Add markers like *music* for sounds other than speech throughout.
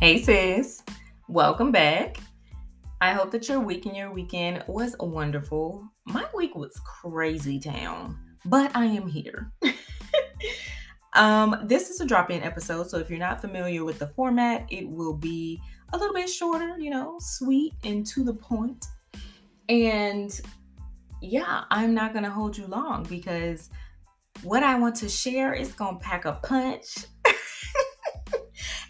Hey, sis. Welcome back. I hope that your week and your weekend was wonderful. My week was crazy town, but I am here. *laughs* um, this is a drop in episode, so if you're not familiar with the format, it will be a little bit shorter, you know, sweet and to the point. And yeah, I'm not going to hold you long because what I want to share is going to pack a punch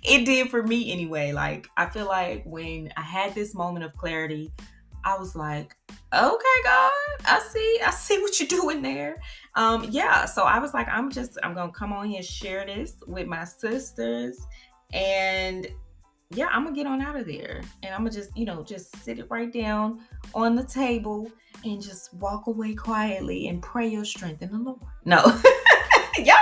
*laughs* it did for me anyway. Like, I feel like when I had this moment of clarity, I was like, okay, God, I see, I see what you're doing there. Um, yeah, so I was like, I'm just, I'm gonna come on here and share this with my sisters. And yeah, I'm gonna get on out of there. And I'm gonna just, you know, just sit it right down on the table and just walk away quietly and pray your strength in the Lord. No. *laughs* Yo,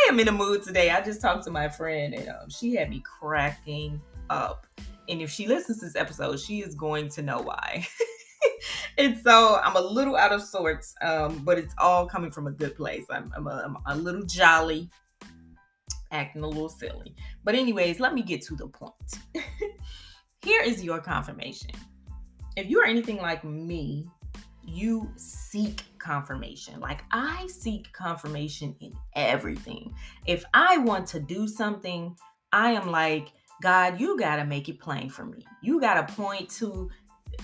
I am in a mood today. I just talked to my friend and um, she had me cracking up. And if she listens to this episode, she is going to know why. *laughs* and so I'm a little out of sorts, um, but it's all coming from a good place. I'm, I'm, a, I'm a little jolly, acting a little silly. But, anyways, let me get to the point. *laughs* Here is your confirmation. If you are anything like me, you seek confirmation. Like I seek confirmation in everything. If I want to do something, I am like, God, you got to make it plain for me. You got to point to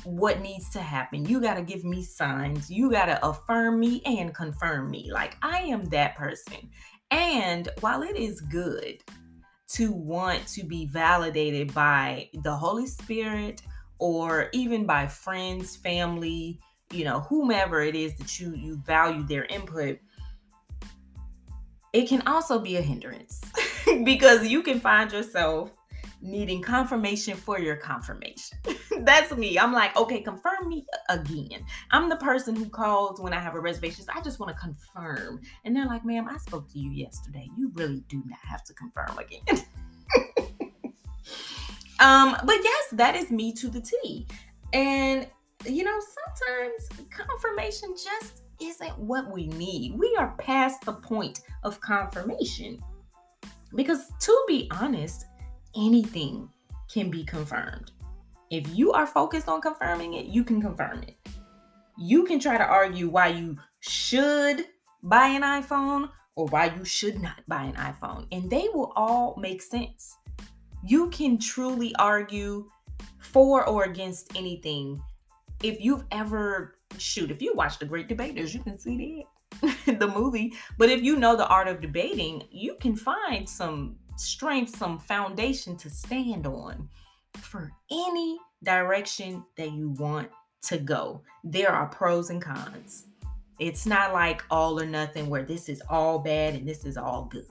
what needs to happen. You got to give me signs. You got to affirm me and confirm me. Like I am that person. And while it is good to want to be validated by the Holy Spirit or even by friends, family, you know whomever it is that you you value their input it can also be a hindrance *laughs* because you can find yourself needing confirmation for your confirmation. *laughs* That's me. I'm like, okay, confirm me again. I'm the person who calls when I have a reservation. I just want to confirm. And they're like, ma'am, I spoke to you yesterday. You really do not have to confirm again. *laughs* um, but yes, that is me to the T. And you know, sometimes confirmation just isn't what we need. We are past the point of confirmation. Because to be honest, anything can be confirmed. If you are focused on confirming it, you can confirm it. You can try to argue why you should buy an iPhone or why you should not buy an iPhone, and they will all make sense. You can truly argue for or against anything if you've ever shoot, if you watch The Great Debaters, you can see that *laughs* the movie. But if you know the art of debating, you can find some strength, some foundation to stand on for any direction that you want to go. There are pros and cons. It's not like all or nothing where this is all bad and this is all good.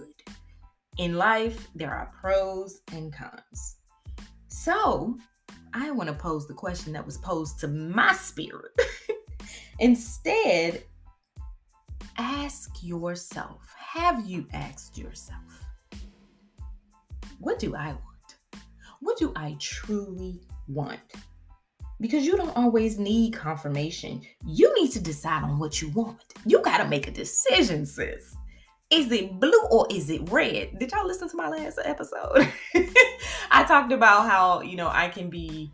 In life, there are pros and cons. So, I want to pose the question that was posed to my spirit. *laughs* Instead, ask yourself have you asked yourself, what do I want? What do I truly want? Because you don't always need confirmation. You need to decide on what you want. You got to make a decision, sis. Is it blue or is it red? Did y'all listen to my last episode? *laughs* I talked about how, you know, I can be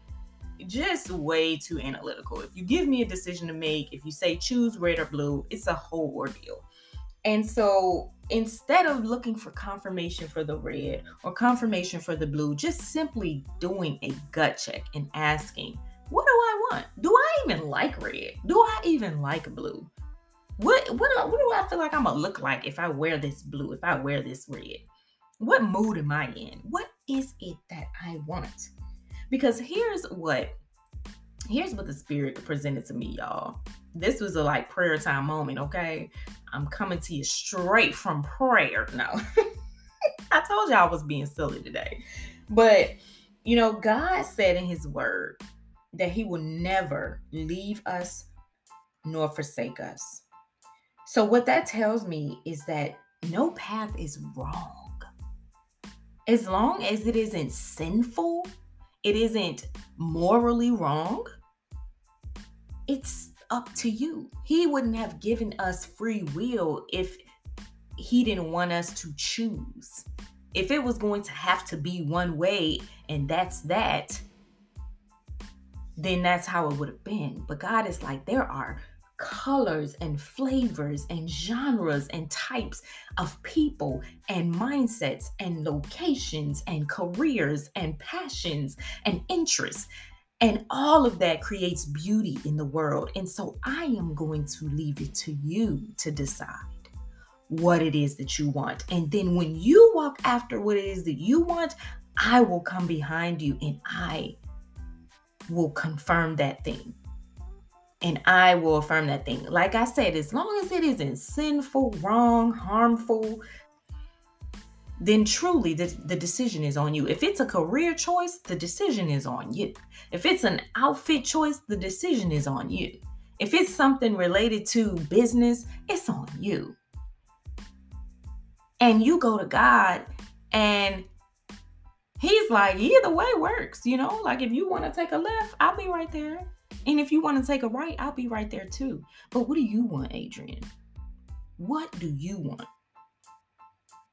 just way too analytical. If you give me a decision to make, if you say choose red or blue, it's a whole ordeal. And so instead of looking for confirmation for the red or confirmation for the blue, just simply doing a gut check and asking, what do I want? Do I even like red? Do I even like blue? What what uh, what do I feel like I'm gonna look like if I wear this blue, if I wear this red? What mood am I in? What is it that I want? Because here's what here's what the spirit presented to me, y'all. This was a like prayer time moment, okay? I'm coming to you straight from prayer. No. *laughs* I told y'all I was being silly today. But you know, God said in his word that he will never leave us nor forsake us. So, what that tells me is that no path is wrong. As long as it isn't sinful, it isn't morally wrong, it's up to you. He wouldn't have given us free will if he didn't want us to choose. If it was going to have to be one way and that's that, then that's how it would have been. But God is like, there are colors and flavors and genres and types of people and mindsets and locations and careers and passions and interests. And all of that creates beauty in the world. And so I am going to leave it to you to decide what it is that you want. And then when you walk after what it is that you want, I will come behind you and I will confirm that thing and I will affirm that thing. Like I said, as long as it isn't sinful, wrong, harmful, then truly the, the decision is on you. If it's a career choice, the decision is on you. If it's an outfit choice, the decision is on you. If it's something related to business, it's on you. And you go to God and He's like, either way works, you know? Like if you want to take a left, I'll be right there. And if you want to take a right, I'll be right there too. But what do you want, Adrian? What do you want?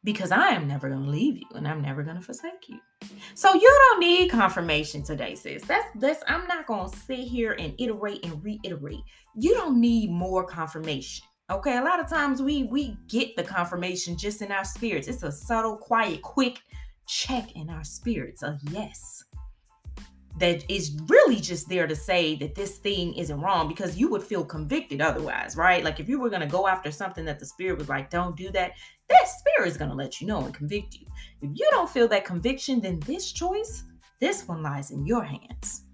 Because I am never going to leave you and I'm never going to forsake you. So you don't need confirmation today, sis. That's that's I'm not going to sit here and iterate and reiterate. You don't need more confirmation. Okay? A lot of times we we get the confirmation just in our spirits. It's a subtle, quiet, quick check in our spirits. A yes that is really just there to say that this thing isn't wrong because you would feel convicted otherwise, right? Like if you were going to go after something that the spirit was like, don't do that, that spirit is going to let you know and convict you. If you don't feel that conviction, then this choice, this one lies in your hands.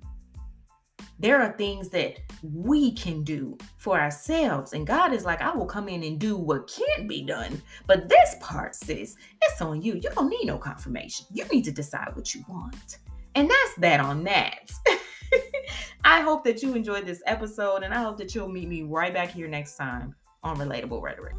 There are things that we can do for ourselves. And God is like, I will come in and do what can't be done. But this part, sis, it's on you. You don't need no confirmation. You need to decide what you want. And that's that on that. *laughs* I hope that you enjoyed this episode, and I hope that you'll meet me right back here next time on Relatable Rhetoric.